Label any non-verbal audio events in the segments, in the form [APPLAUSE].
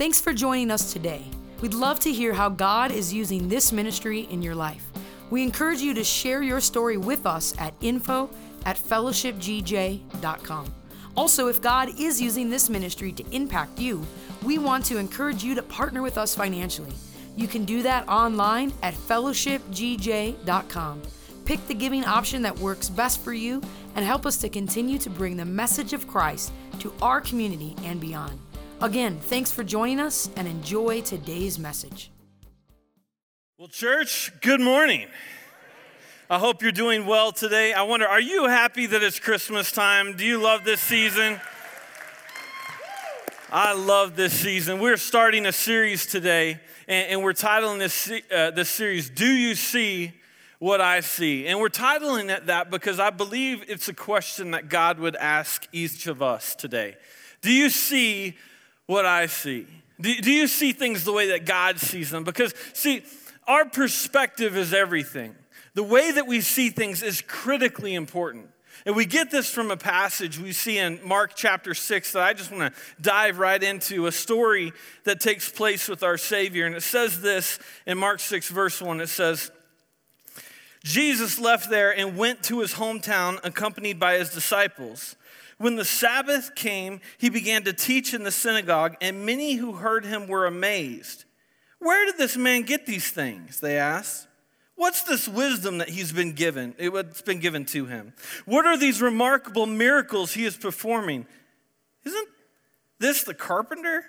Thanks for joining us today. We'd love to hear how God is using this ministry in your life. We encourage you to share your story with us at info at fellowshipgj.com. Also, if God is using this ministry to impact you, we want to encourage you to partner with us financially. You can do that online at fellowshipgj.com. Pick the giving option that works best for you and help us to continue to bring the message of Christ to our community and beyond. Again, thanks for joining us and enjoy today's message. Well, church, good morning. I hope you're doing well today. I wonder, are you happy that it's Christmas time? Do you love this season? I love this season. We're starting a series today, and, we're titling this, uh, this series, Do You See What I See? And we're titling it that because I believe it's a question that God would ask each of us today. Do you see what I see? Do, do you see things the way that God sees them? Because, see, our perspective is everything. The way that we see things is critically important. And we get this from a passage we see in Mark chapter 6 that I just want to dive right into a story that takes place with our Savior. And it says this in Mark 6, verse 1 it says, Jesus left there and went to his hometown accompanied by his disciples. When the Sabbath came, he began to teach in the synagogue, and many who heard him were amazed. Where did this man get these things? They asked. What's this wisdom that he's been given? It's been given to him. What are these remarkable miracles he is performing? Isn't this the carpenter?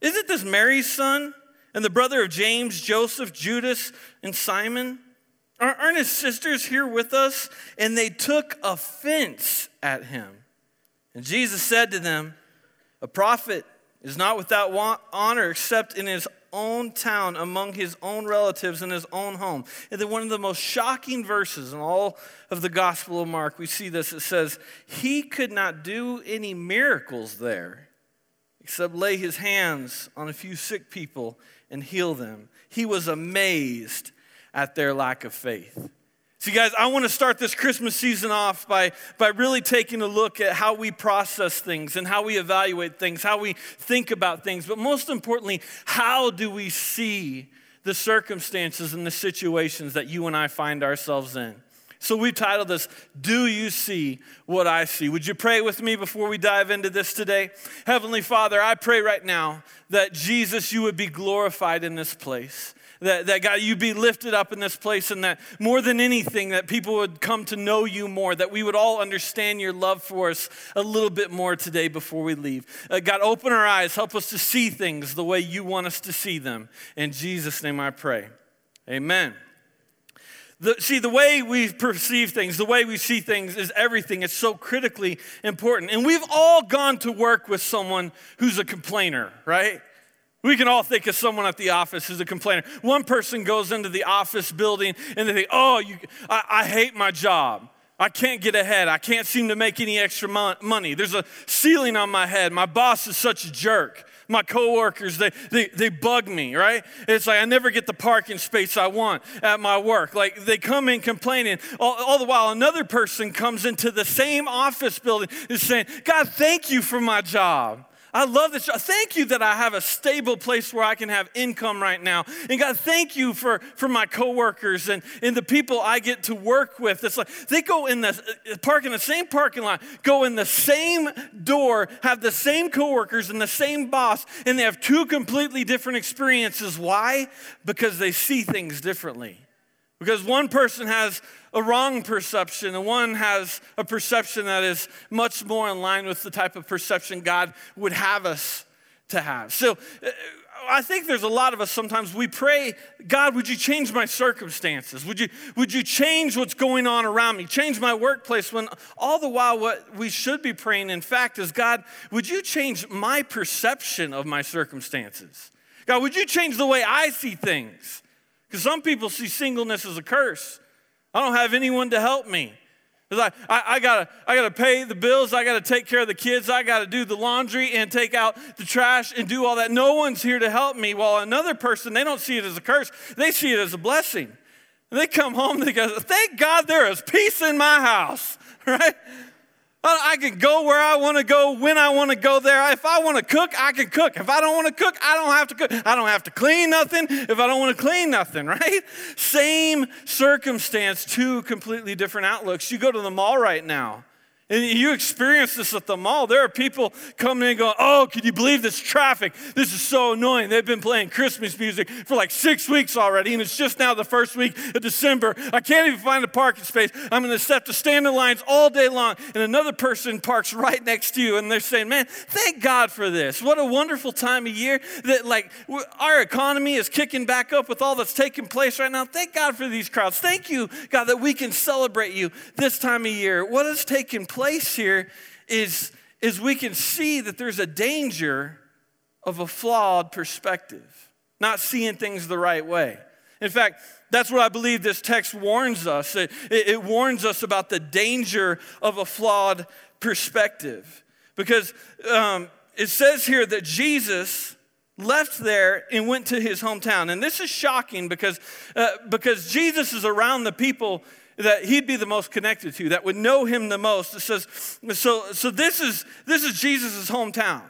Isn't this Mary's son and the brother of James, Joseph, Judas, and Simon? Aren't his sisters here with us? And they took offense at him. And Jesus said to them, A prophet is not without honor except in his own town, among his own relatives, in his own home. And then one of the most shocking verses in all of the Gospel of Mark, we see this. It says, He could not do any miracles there except lay his hands on a few sick people and heal them. He was amazed at their lack of faith. See, guys, I want to start this Christmas season off by, by really taking a look at how we process things and how we evaluate things, how we think about things, but most importantly, how do we see the circumstances and the situations that you and I find ourselves in? So we've titled this, Do You See What I See? Would you pray with me before we dive into this today? Heavenly Father, I pray right now that Jesus, you would be glorified in this place. That, that God, you be lifted up in this place, and that more than anything, that people would come to know you more, that we would all understand your love for us a little bit more today before we leave. Uh, God, open our eyes, help us to see things the way you want us to see them. In Jesus' name I pray. Amen. The, see, the way we perceive things, the way we see things is everything. It's so critically important. And we've all gone to work with someone who's a complainer, right? We can all think of someone at the office who's a complainer. One person goes into the office building and they think, oh, you, I, I hate my job. I can't get ahead. I can't seem to make any extra money. There's a ceiling on my head. My boss is such a jerk. My coworkers, they, they, they bug me, right? It's like I never get the parking space I want at my work. Like they come in complaining. All, all the while, another person comes into the same office building and saying, God, thank you for my job. I love this. Thank you that I have a stable place where I can have income right now. And God, thank you for, for my coworkers and, and the people I get to work with. It's like they go in the uh, park in the same parking lot, go in the same door, have the same coworkers and the same boss, and they have two completely different experiences. Why? Because they see things differently. Because one person has a wrong perception, and one has a perception that is much more in line with the type of perception God would have us to have. So uh, I think there's a lot of us sometimes we pray, God, would you change my circumstances? Would you, would you change what's going on around me? Change my workplace when all the while what we should be praying, in fact, is God, would you change my perception of my circumstances? God, would you change the way I see things? Because some people see singleness as a curse. I don't have anyone to help me. I, I, I, gotta, I gotta pay the bills, I gotta take care of the kids, I gotta do the laundry and take out the trash and do all that. No one's here to help me. While another person, they don't see it as a curse, they see it as a blessing. And they come home, they go, Thank God there is peace in my house, [LAUGHS] right? I can go where I want to go, when I want to go there. If I want to cook, I can cook. If I don't want to cook, I don't have to cook. I don't have to clean nothing if I don't want to clean nothing, [LAUGHS] right? Same circumstance, two completely different outlooks. You go to the mall right now. And you experience this at the mall. There are people coming in going, Oh, can you believe this traffic? This is so annoying. They've been playing Christmas music for like six weeks already, and it's just now the first week of December. I can't even find a parking space. I'm going to have to stand in lines all day long. And another person parks right next to you, and they're saying, Man, thank God for this. What a wonderful time of year that, like, our economy is kicking back up with all that's taking place right now. Thank God for these crowds. Thank you, God, that we can celebrate you this time of year. What is taking place? Place here is, is we can see that there's a danger of a flawed perspective, not seeing things the right way. In fact, that's what I believe this text warns us. It, it, warns us about the danger of a flawed perspective. Because um, it says here that Jesus left there and went to his hometown. And this is shocking because, uh, because Jesus is around the people that he'd be the most connected to, that would know him the most. It says, so, so this is this is Jesus' hometown.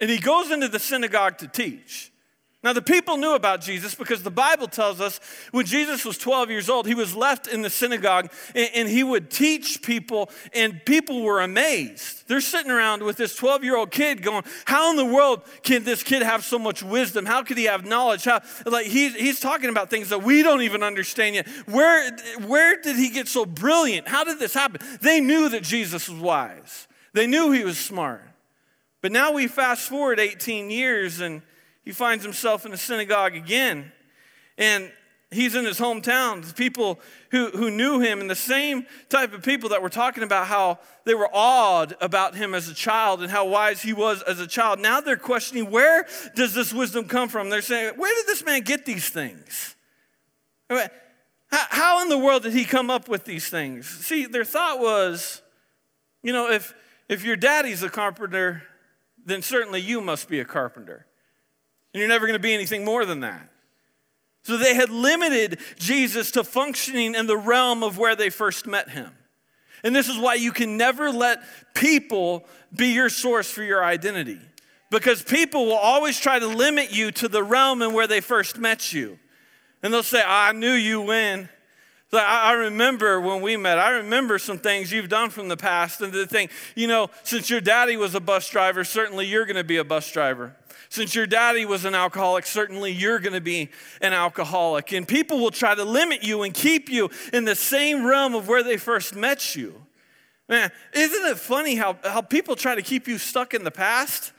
And he goes into the synagogue to teach. Now, the people knew about Jesus because the Bible tells us when Jesus was 12 years old, he was left in the synagogue and, and he would teach people, and people were amazed. They're sitting around with this 12 year old kid going, How in the world can this kid have so much wisdom? How could he have knowledge? How, like, he's, he's talking about things that we don't even understand yet. Where, where did he get so brilliant? How did this happen? They knew that Jesus was wise, they knew he was smart. But now we fast forward 18 years and he finds himself in a synagogue again. And he's in his hometown. The people who, who knew him, and the same type of people that were talking about how they were awed about him as a child and how wise he was as a child. Now they're questioning where does this wisdom come from? They're saying, where did this man get these things? How in the world did he come up with these things? See, their thought was, you know, if, if your daddy's a carpenter, then certainly you must be a carpenter. And you're never going to be anything more than that. So they had limited Jesus to functioning in the realm of where they first met him. And this is why you can never let people be your source for your identity. Because people will always try to limit you to the realm and where they first met you. And they'll say, I knew you when. I remember when we met, I remember some things you've done from the past. And the thing, you know, since your daddy was a bus driver, certainly you're going to be a bus driver. Since your daddy was an alcoholic, certainly you're going to be an alcoholic. And people will try to limit you and keep you in the same realm of where they first met you. Man, isn't it funny how, how people try to keep you stuck in the past?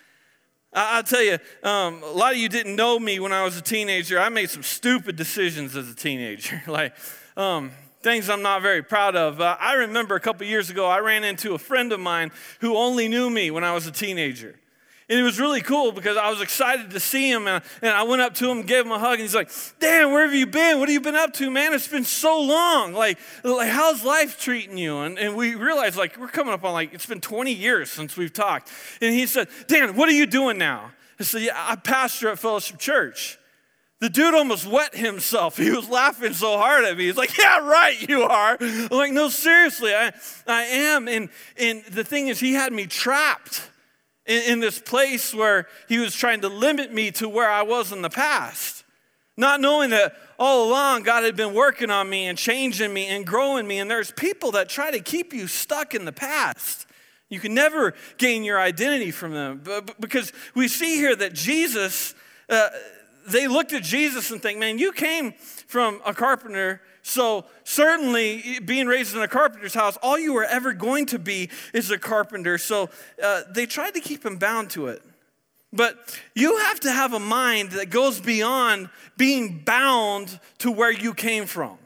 I, will tell you, um, a lot of you didn't know me when I was a teenager. I made some stupid decisions as a teenager. [LAUGHS] like, um, things I'm not very proud of. Uh, I remember a couple years ago, I ran into a friend of mine who only knew me when I was a teenager. And it was really cool because I was excited to see him. And, and I went up to him, and gave him a hug, and he's like, Dan, where have you been? What have you been up to, man? It's been so long. Like, like how's life treating you? And, and we realized, like, we're coming up on, like, it's been 20 years since we've talked. And he said, Dan, what are you doing now? I said, Yeah, I pastor at Fellowship Church. The dude almost wet himself. [LAUGHS] He was laughing so hard at me. He's like, Yeah, right, you are. I'm like, No, seriously, I, I am. And, and the thing is, he had me trapped in, in this place where he was trying to limit me to where I was in the past. Not knowing that all along God had been working on me and changing me and growing me. And there's people that try to keep you stuck in the past. You can never gain your identity from them. Because we see here that Jesus, uh, they looked at Jesus and think, man, you came from a carpenter so, certainly, being raised in a carpenter's house, all you were ever going to be is a carpenter. So, uh, they tried to keep him bound to it. But you have to have a mind that goes beyond being bound to where you came from.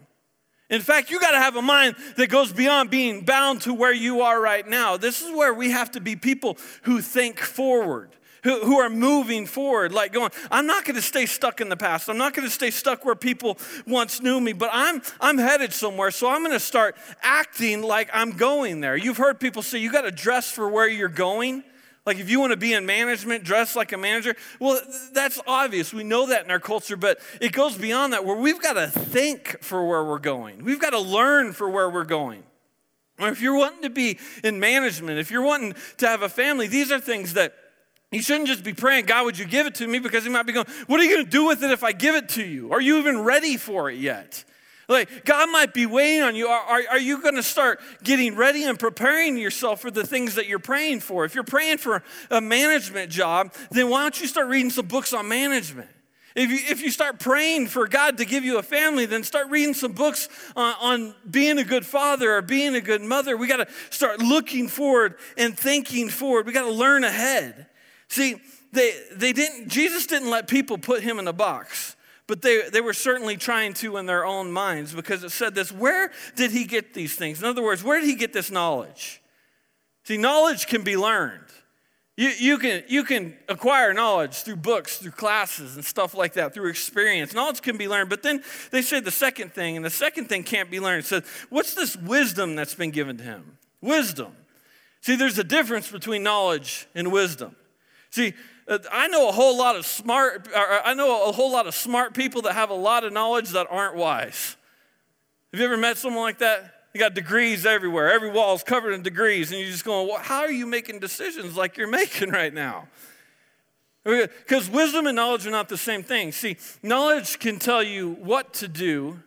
In fact, you got to have a mind that goes beyond being bound to where you are right now. This is where we have to be people who think forward who, who are moving forward, like going, I'm not going to stay stuck in the past. I'm not going to stay stuck where people once knew me, but I'm, I'm headed somewhere. So I'm going to start acting like I'm going there. You've heard people say, you got to dress for where you're going. Like if you want to be in management, dress like a manager. Well, that's obvious. We know that in our culture, but it goes beyond that where we've got to think for where we're going. We've got to learn for where we're going. if you're wanting to be in management, if you're wanting to have a family, these are things that you shouldn't just be praying, God, would you give it to me? Because He might be going, What are you going to do with it if I give it to you? Are you even ready for it yet? Like, God might be waiting on you. Are, are, are you going to start getting ready and preparing yourself for the things that you're praying for? If you're praying for a management job, then why don't you start reading some books on management? If you, if you start praying for God to give you a family, then start reading some books on, on being a good father or being a good mother. We got to start looking forward and thinking forward. We got to learn ahead. See, they, they didn't, Jesus didn't let people put him in a box but they, they were certainly trying to in their own minds because it said this where did he get these things? In other words, where did he get this knowledge? See, knowledge can be learned. You, you, can, you can acquire knowledge through books, through classes, and stuff like that, through experience. Knowledge can be learned. But then they said the second thing, and the second thing can't be learned. Says, what's this wisdom that's been given to him? Wisdom. See, there's a difference between knowledge and wisdom. See, uh, I know a whole lot of smart, I know a whole lot of smart people that have a lot of knowledge that aren't wise. Have you ever met someone like that? You got degrees everywhere. Every wall is covered in degrees, and you're just going, well, how are you making decisions like you're [LAUGHS] making right now? Because wisdom and knowledge are not the same thing. See, knowledge can tell you what to do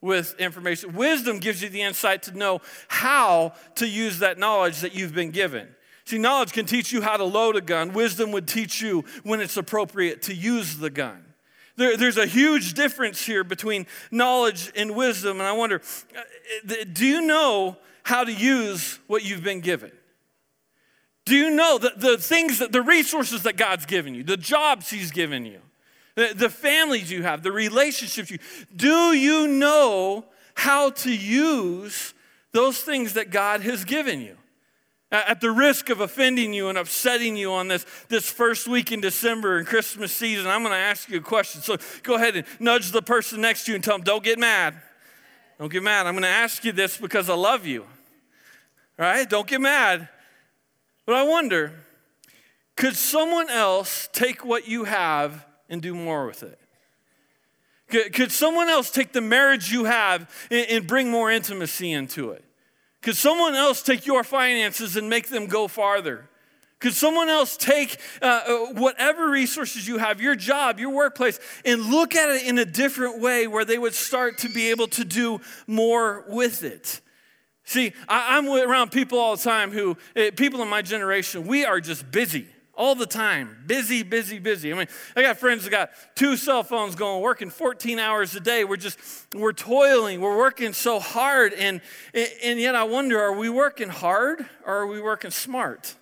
with information. Wisdom gives you the insight to know how to use that knowledge that you've been given. See, knowledge can teach you how to load a gun, wisdom would teach you when it's appropriate to use the gun. There, there's a huge difference here between knowledge and wisdom. And I wonder uh, do you know how to use what you've been given? Do you know the, the things that the resources that God's given you, the jobs He's given you, the, the families you have, the relationships you do you know how to use those things that God has given you? At the risk of offending you and upsetting you on this, this first week in December and Christmas season, I'm going to ask you a question. So go ahead and nudge the person next to you and tell them, don't get mad. Don't get mad. I'm going to ask you this because I love you. All right? Don't get mad. But I wonder could someone else take what you have and do more with it? Could, someone else take the marriage you have and bring more intimacy into it? Could someone else take your finances and make them go farther? Could someone else take uh, uh, whatever resources you have, your job, your workplace, and look at it in a different way where they would start to be able to do more with it? See, I, am around people all the time who, eh, people in my generation, we are just busy all the time. Busy, busy, busy. I mean, I got friends that got two cell phones going, working 14 hours a day. We're just, we're toiling, we're working so hard. And, and yet I wonder, are we working hard or are we working smart?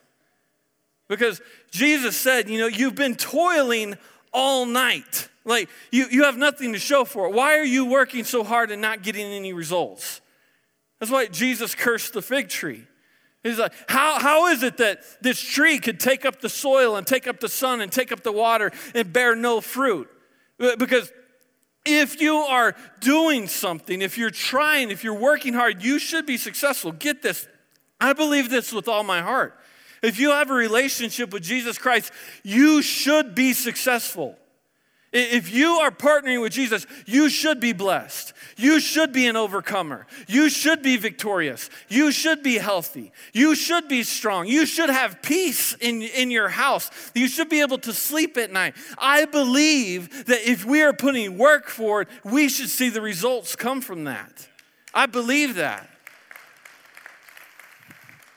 Because Jesus said, you know, you've been toiling all night. Like, you, you have nothing to show for it. Why are you working so hard and not getting any results? That's why Jesus cursed the fig tree. He's like, how, how is it that this tree could take up the soil and take up the sun and take up the water and bear no fruit? Uh, because if you are doing something, if you're trying, if you're working hard, you should be successful. Get this. I believe this with all my heart. If you have a relationship with Jesus Christ, you should be successful. If you are partnering with Jesus, you should be blessed. You should be an overcomer. You should be victorious. You should be healthy. You should be strong. You should have peace in, in your house. You should be able to sleep at night. I believe that if we are putting work forward, we should see the results come from that. I believe that.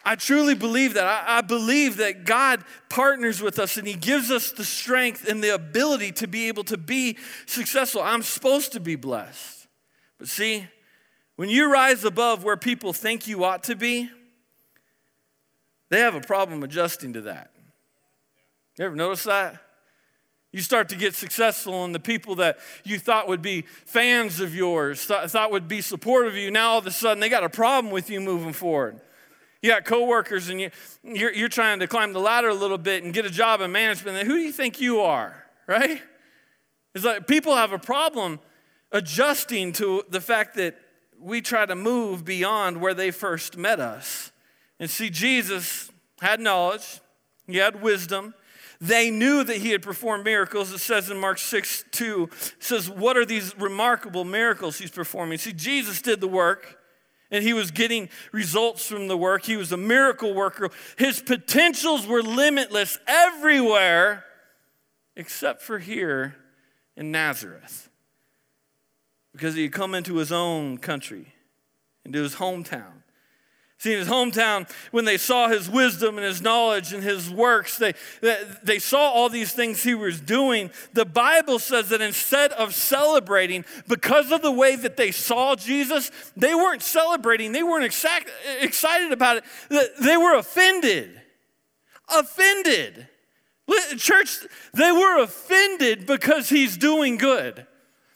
I truly believe that. I, I, believe that God partners with us and He gives us the strength and the ability to be able to be successful. I'm supposed to be blessed. But see, when you rise above where people think you ought to be, they have a problem adjusting to that. You ever notice that? You start to get successful, and the people that you thought would be fans of yours, thought, thought would be supportive of you, now all of a sudden they got a problem with you moving forward. You got coworkers and you, you're, you're trying to climb the ladder a little bit and get a job in management. And who do you think you are, right? It's like people have a problem adjusting to the fact that we try to move beyond where they first met us. And see, Jesus had knowledge, he had wisdom. They knew that he had performed miracles. It says in Mark 6 2, says, What are these remarkable miracles he's performing? See, Jesus did the work. and he was getting results from the work. He was a miracle worker. His potentials were limitless everywhere except for here in Nazareth because he had come into his own country, into his hometown. See, in his hometown, when they saw his wisdom and his knowledge and his works, they, they saw all these things he was doing. The Bible says that instead of celebrating, because of the way that they saw Jesus, they weren't celebrating, they weren't exact, excited about it, they were offended. Offended. Church, they were offended because he's doing good.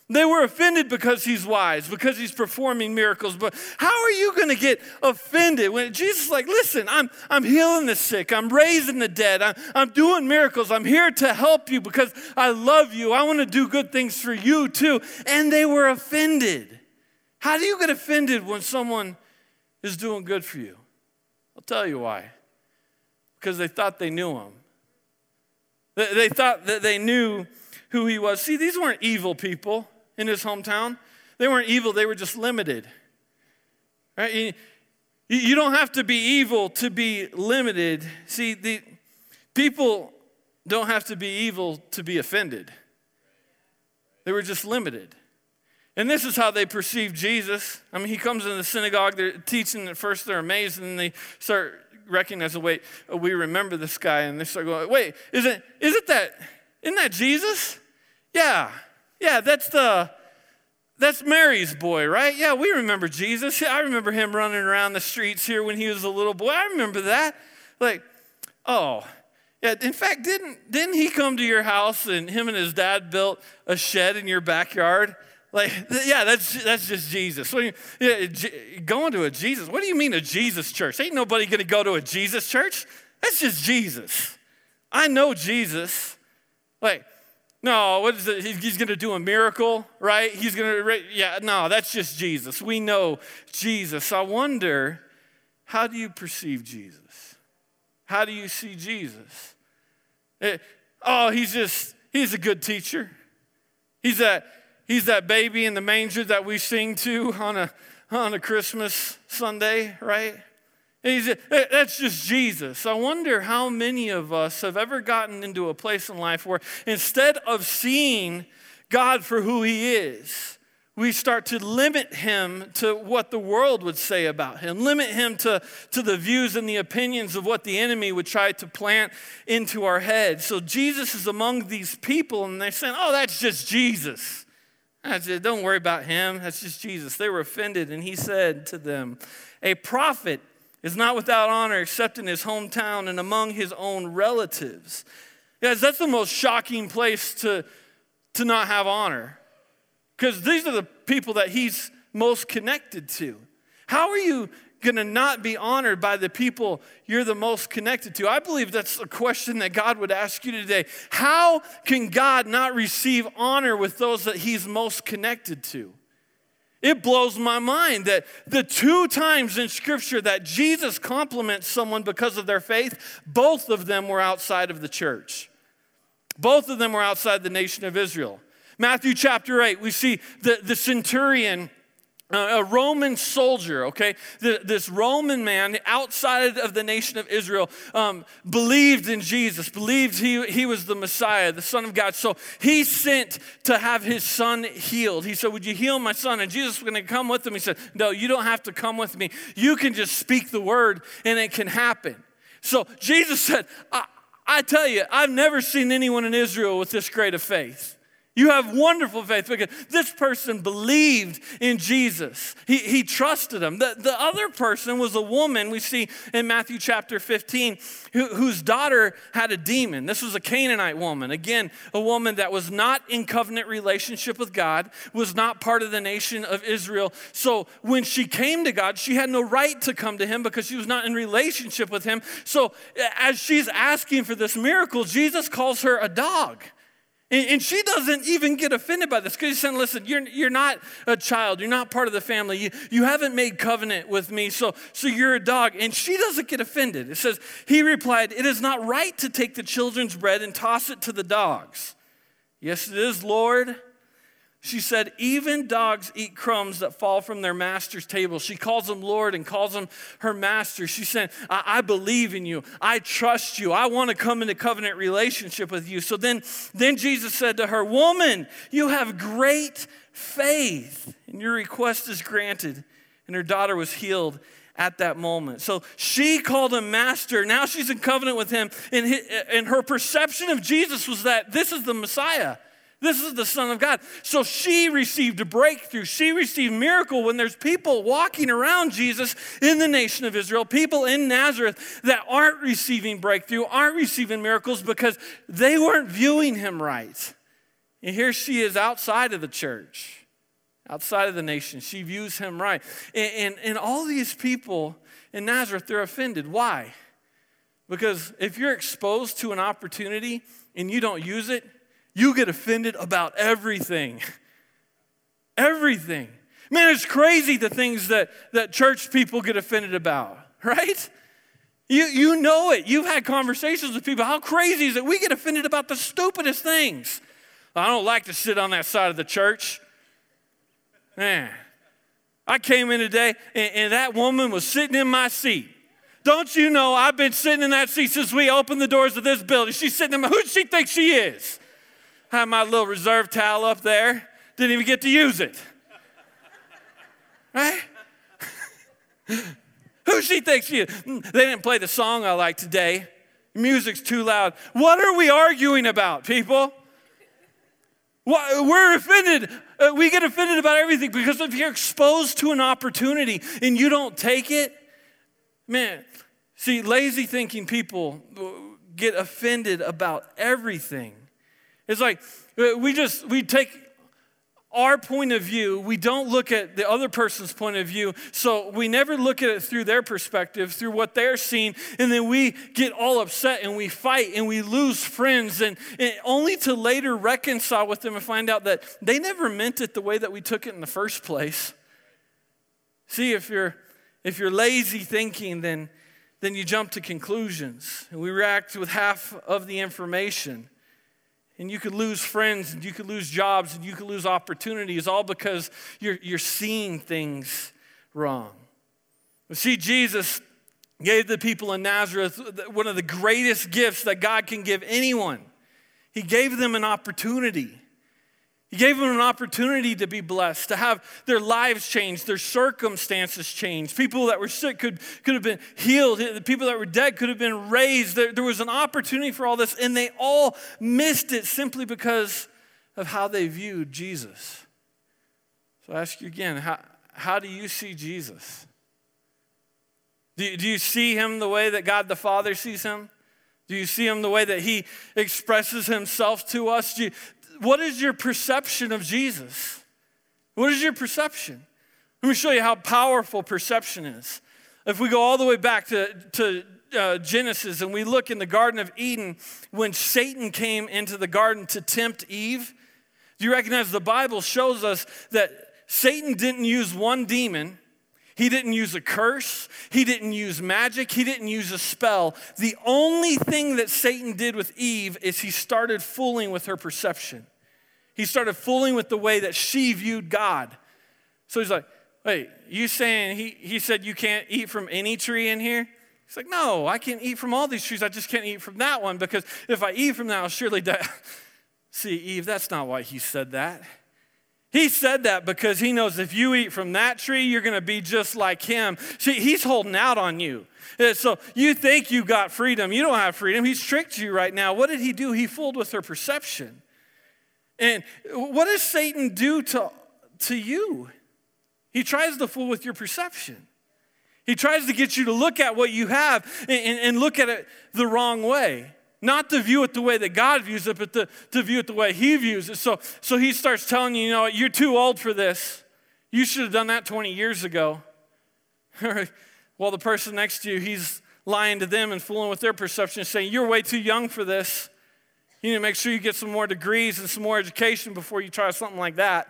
They were offended because he's wise, because he's performing miracles. But how are you going to get offended when Jesus is like, listen, I'm, I'm healing the sick, I'm raising the dead, I'm, I'm doing miracles, I'm here to help you because I love you, I want to do good things for you too. And they were offended. How do you get offended when someone is doing good for you? I'll tell you why. Because they thought they knew him. They, they thought that they knew who he was. See, these weren't evil people in his hometown. They weren't evil, they were just limited. Right? You, don't have to be evil to be limited. See, the people don't have to be evil to be offended. They were just limited. And this is how they perceive Jesus. I mean, he comes in the synagogue, they're teaching at first, they're amazed, and they start recognizing, wait, oh, we remember this guy, and they start going, wait, is it, is it that, isn't that Jesus? Yeah, yeah, that's the that's Mary's boy, right? Yeah, we remember Jesus. I remember him running around the streets here when he was a little boy. I remember that. Like, oh, yeah. In fact, didn't didn't he come to your house and him and his dad built a shed in your backyard? Like, yeah, that's that's just Jesus. You, yeah, going to a Jesus. What do you mean a Jesus church? Ain't nobody gonna go to a Jesus church. That's just Jesus. I know Jesus. Like, no, what is it? He's going to do a miracle, right? He's going to, yeah, no, that's just Jesus. We know Jesus. I wonder, how do you perceive Jesus? How do you see Jesus? It, eh, oh, he's just, he's a good teacher. He's that, he's that baby in the manger that we sing to on a, on a Christmas Sunday, right? He's, that's just Jesus. I wonder how many of us have ever gotten into a place in life where instead of seeing God for who He is, we start to limit Him to what the world would say about Him, limit Him to, to the views and the opinions of what the enemy would try to plant into our heads. So Jesus is among these people, and they're saying, Oh, that's just Jesus. I said, Don't worry about Him. That's just Jesus. They were offended, and He said to them, A prophet is not without honor except in his hometown and among his own relatives. Guys, that's the most shocking place to, to not have honor. Because these are the people that he's most connected to. How are you going to not be honored by the people you're the most connected to? I believe that's a question that God would ask you today. How can God not receive honor with those that he's most connected to? It blows my mind that the two times in Scripture that Jesus compliments someone because of their faith, both of them were outside of the church. Both of them were outside the nation of Israel. Matthew chapter 8, we see the, the centurion a Roman soldier, okay? this Roman man outside of the nation of Israel um, believed in Jesus, believed he, he was the Messiah, the Son of God. So he sent to have his son healed. He said, Would you heal my son? And Jesus was going to come with him. He said, No, you don't have to come with me. You can just speak the word and it can happen. So Jesus said, I, I tell you, I've never seen anyone in Israel with this great of faith. You have wonderful faith because this person believed in Jesus. He, he trusted him. The, the other person was a woman we see in Matthew chapter 15 who, whose daughter had a demon. This was a Canaanite woman. Again, a woman that was not in covenant relationship with God, was not part of the nation of Israel. So when she came to God, she had no right to come to him because she was not in relationship with him. So as she's asking for this miracle, Jesus calls her a dog. And, she doesn't even get offended by this because he's saying, listen, you're, you're not a child. You're not part of the family. You, you haven't made covenant with me, so, so you're a dog. And she doesn't get offended. It says, he replied, it is not right to take the children's bread and toss it to the dogs. Yes, it is, Lord. She said, Even dogs eat crumbs that fall from their master's table. She calls him Lord and calls him her master. She said, I, I believe in you. I trust you. I want to come into covenant relationship with you. So then, then Jesus said to her, Woman, you have great faith, and your request is granted. And her daughter was healed at that moment. So she called him master. Now she's in covenant with him. And, and her perception of Jesus was that this is the Messiah. This is the Son of God. So she received a breakthrough. She received miracle when there's people walking around Jesus in the nation of Israel, people in Nazareth that aren't receiving breakthrough, aren't receiving miracles because they weren't viewing him right. And here she is outside of the church, outside of the nation. She views him right. And, and, and all these people in Nazareth, they're offended. Why? Because if you're exposed to an opportunity and you don't use it, you get offended about everything. Everything. Man, it's crazy the things that, that church people get offended about, right? You, you know it. You've had conversations with people. How crazy is it? We get offended about the stupidest things. I don't like to sit on that side of the church. Man, I came in today and, and that woman was sitting in my seat. Don't you know I've been sitting in that seat since we opened the doors of this building? She's sitting in my, who does she think she is? Had my little reserve towel up there, didn't even get to use it. Right? [LAUGHS] Who she thinks she is? Mm, they didn't play the song I like today. Music's too loud. What are we arguing about, people? We're offended. Uh, we get offended about everything because if you're exposed to an opportunity and you don't take it, man, see, lazy thinking people get offended about everything. It's like uh, we just we take our point of view, we don't look at the other person's point of view. So we never look at it through their perspective, through what they're seeing. And then we get all upset and we fight and we lose friends, and, and, only to later reconcile with them and find out that they never meant it the way that we took it in the first place. See, if you're if you're lazy thinking, then then you jump to conclusions. And we react with half of the information. And you could lose friends, and you could lose jobs, and you could lose opportunities, all because you're, you're seeing things wrong. see, Jesus gave the people in Nazareth one of the greatest gifts that God can give anyone. He gave them an opportunity. Gave them an opportunity to be blessed, to have their lives changed, their circumstances changed. People that were sick could, could have been healed. The people that were dead could have been raised. There, there was an opportunity for all this, and they all missed it simply because of how they viewed Jesus. So I ask you again how, how do you see Jesus? Do, do you see him the way that God the Father sees him? Do you see him the way that he expresses himself to us? Do you, what is your perception of Jesus? What is your perception? Let me show you how powerful perception is. If we go all the way back to, to uh, Genesis and we look in the Garden of Eden, when Satan came into the garden to tempt Eve, do you recognize the Bible shows us that Satan didn't use one demon, he didn't use a curse. He didn't use magic. He didn't use a spell. The only thing that Satan did with Eve is he started fooling with her perception. He started fooling with the way that she viewed God. So he's like, Wait, you saying he, he said you can't eat from any tree in here? He's like, No, I can eat from all these trees. I just can't eat from that one because if I eat from that, I'll surely die. [LAUGHS] See, Eve, that's not why he said that. He said that because he knows if you eat from that tree, you're going to be just like him. See, he's holding out on you. Uh, so you think you got freedom. You don't have freedom. He's tricked you right now. What did he do? He fooled with her perception. And what does Satan do to, to you? He tries to fool with your perception. He tries to get you to look at what you have and, and look at it the wrong way. Not to view it the way that God views it, but to, to view it the way He views it. So, so He starts telling you, you know, you're too old for this. You should have done that 20 years ago. [LAUGHS] well, the person next to you, he's lying to them and fooling with their perception, saying, You're way too young for this. You need to make sure you get some more degrees and some more education before you try something like that.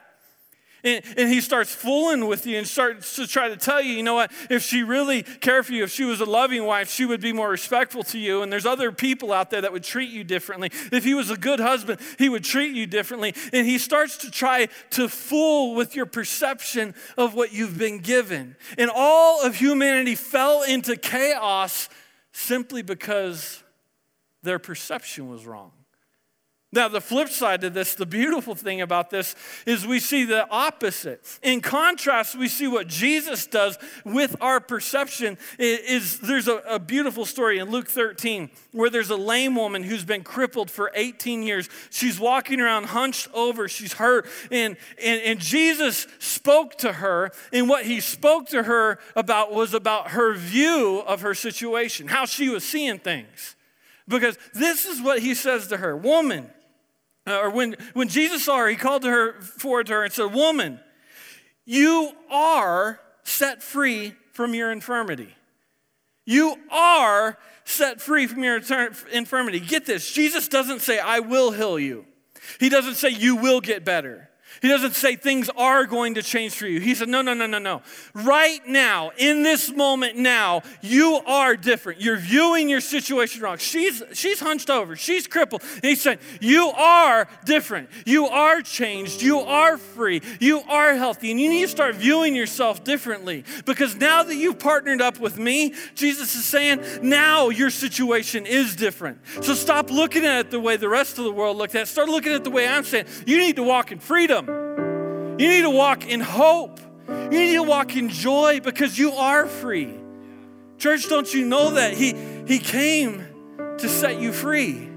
And, and, he starts fooling with you and starts to try to tell you, you know what, if she really cared for you, if she was a loving wife, she would be more respectful to you. And there's other people out there that would treat you differently. If he was a good husband, he would treat you differently. And he starts to try to fool with your perception of what you've been given. And all of humanity fell into chaos simply because their perception was wrong. Now, the flip side to this, the beautiful thing about this is we see the opposite. In contrast, we see what Jesus does with our perception. Is there's a, a beautiful story in Luke 13 where there's a lame woman who's been crippled for 18 years. She's walking around hunched over, she's hurt, and, and, and Jesus spoke to her, and what he spoke to her about was about her view of her situation, how she was seeing things. Because this is what he says to her Woman, uh, or when, when Jesus saw her, he called to her forward to her and said, Woman, you are set free from your infirmity. You are set free from your infirmity. Get this Jesus doesn't say, I will heal you. He doesn't say, You will get better. He doesn't say things are going to change for you. He said, No, no, no, no, no. Right now, in this moment now, you are different. You're viewing your situation wrong. She's, she's hunched over, she's crippled. And he said, You are different. You are changed. You are free. You are healthy. And you need to start viewing yourself differently because now that you've partnered up with me, Jesus is saying, Now your situation is different. So stop looking at it the way the rest of the world looked at it. Start looking at it the way I'm saying. You need to walk in freedom. You need to walk in hope. You need to walk in joy because you are free. Church, don't you know that? He, he came to set you free.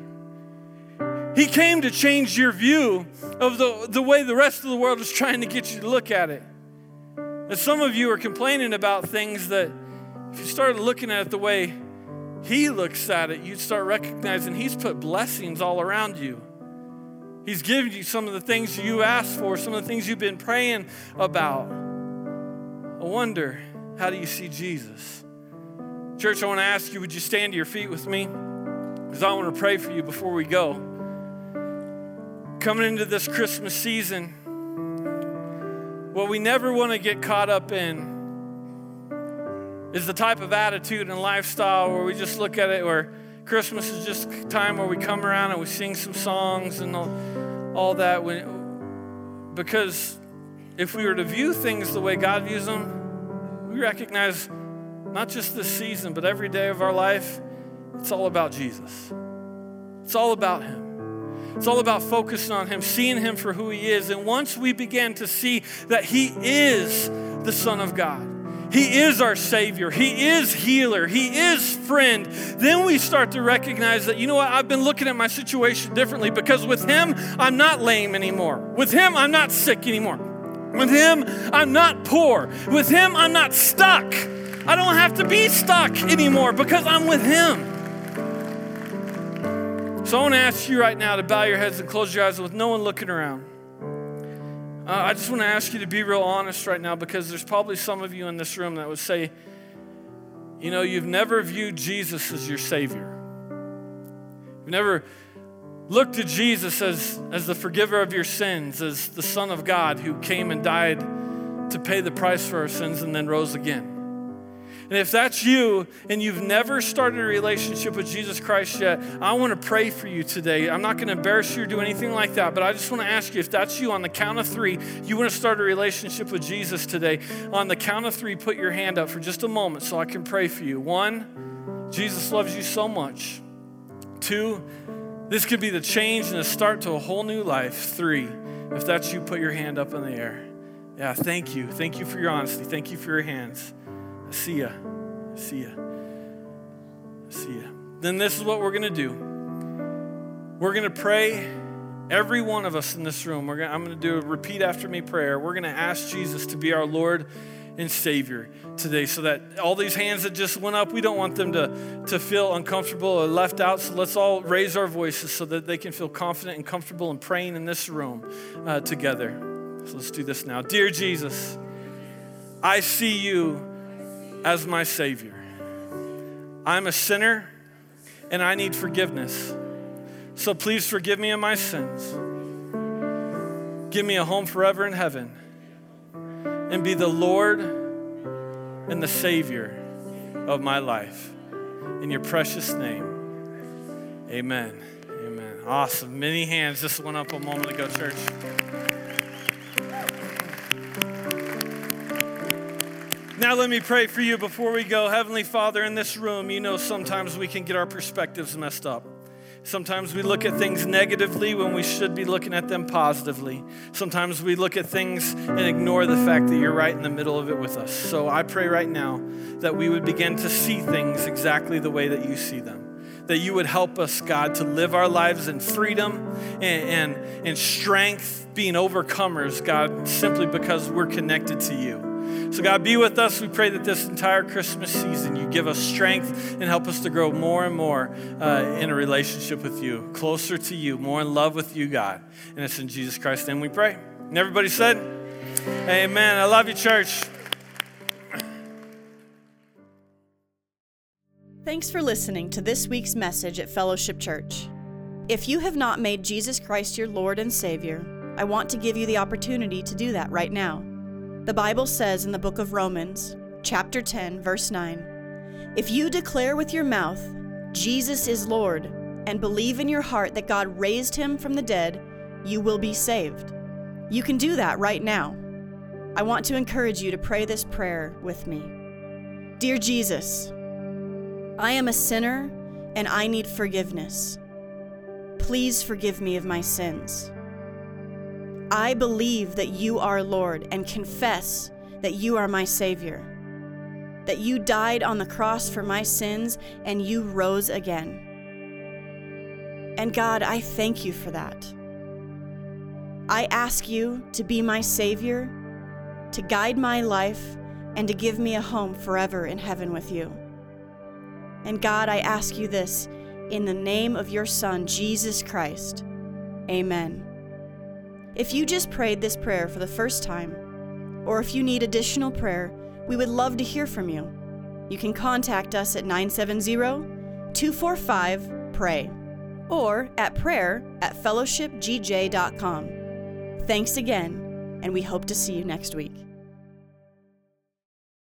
He came to change your view of the, the way the rest of the world is trying to get you to look at it. And some of you are complaining about things that if you started looking at it the way He looks at it, you'd start recognizing He's put blessings all around you. He's given you some of the things you asked for, some of the things you've been praying about. I wonder, how do you see Jesus? Church, I want to ask you, would you stand to your feet with me? Because I want to pray for you before we go. Coming into this Christmas season, what we never want to get caught up in is the type of attitude and lifestyle where we just look at it where Christmas is just time where we come around and we sing some songs and all, all that. When, because if we were to view things the way God views them, we recognize not just this season, but every day of our life, it's all about Jesus. It's all about Him. It's all about focusing on Him, seeing Him for who He is. And once we begin to see that He is the Son of God, he is our Savior. He is healer. He is friend. Then we start to recognize that, you know what, I've been looking at my situation differently because with Him, I'm not lame anymore. With Him, I'm not sick anymore. With Him, I'm not poor. With Him, I'm not stuck. I don't have to be stuck anymore because I'm with Him. So I want to ask you right now to bow your heads and close your eyes with no one looking around. Uh, I just want to ask you to be real honest right now because there's probably some of you in this room that would say, you know, you've never viewed Jesus as your Savior. You've never looked to Jesus as, as the forgiver of your sins, as the Son of God who came and died to pay the price for our sins and then rose again. And if that's you and you've never started a relationship with Jesus Christ yet, I want to pray for you today. I'm not going to embarrass you or do anything like that, but I just want to ask you if that's you on the count of three, you want to start a relationship with Jesus today. On the count of three, put your hand up for just a moment so I can pray for you. One, Jesus loves you so much. Two, this could be the change and the start to a whole new life. Three, if that's you, put your hand up in the air. Yeah, thank you. Thank you for your honesty. Thank you for your hands. See you. See you. See you. Then this is what we're going to do. We're going to pray. Every one of us in this room, we're gonna, I'm going to do a repeat after me prayer. We're going to ask Jesus to be our Lord and Savior today so that all these hands that just went up, we don't want them to, to feel uncomfortable or left out. So let's all raise our voices so that they can feel confident and comfortable in praying in this room uh, together. So let's do this now. Dear Jesus, I see you as my Savior. I'm a sinner and I need forgiveness. So please forgive me of my sins. Give me a home forever in heaven. and be the Lord and the Savior of my life. In your precious name, amen. Amen. Awesome. Many hands just went up a moment ago, church. Now, let me pray for you before we go. Heavenly Father, in this room, you know sometimes we can get our perspectives messed up. Sometimes we look at things negatively when we should be looking at them positively. Sometimes we look at things and ignore the fact that you're right in the middle of it with us. So I pray right now that we would begin to see things exactly the way that you see them that you would help us, God, to live our lives in freedom and, and, and, strength, being overcomers, God, simply because we're connected to you. So, God, be with us. We pray that this entire Christmas season you give us strength and help us to grow more and more uh, in a relationship with you, closer to you, more in love with you, God. And it's in Jesus Christ's name we pray. And everybody said, Amen. I love you, church. Thanks for listening to this week's message at Fellowship Church. If you have not made Jesus Christ your Lord and Savior, I want to give you the opportunity to do that right now. The Bible says in the book of Romans, chapter 10, verse 9, If you declare with your mouth, Jesus is Lord, and believe in your heart that God raised him from the dead, you will be saved. You can do that right now. I want to encourage you to pray this prayer with me. Dear Jesus, I am a sinner and I need forgiveness. Please forgive me of my sins. I believe that you are Lord and confess that you are my Savior, that you died on the cross for my sins and you rose again. And God, I thank you for that. I ask you to be my Savior, to guide my life, and to give me a home forever in heaven with you. And God, I ask you this in the name of your Son, Jesus Christ. Amen. If you just prayed this prayer for the first time, or if you need additional prayer, we would love to hear from you. You can contact us at 970 245 PRAY or at prayer at fellowshipgj.com. Thanks again, and we hope to see you next week.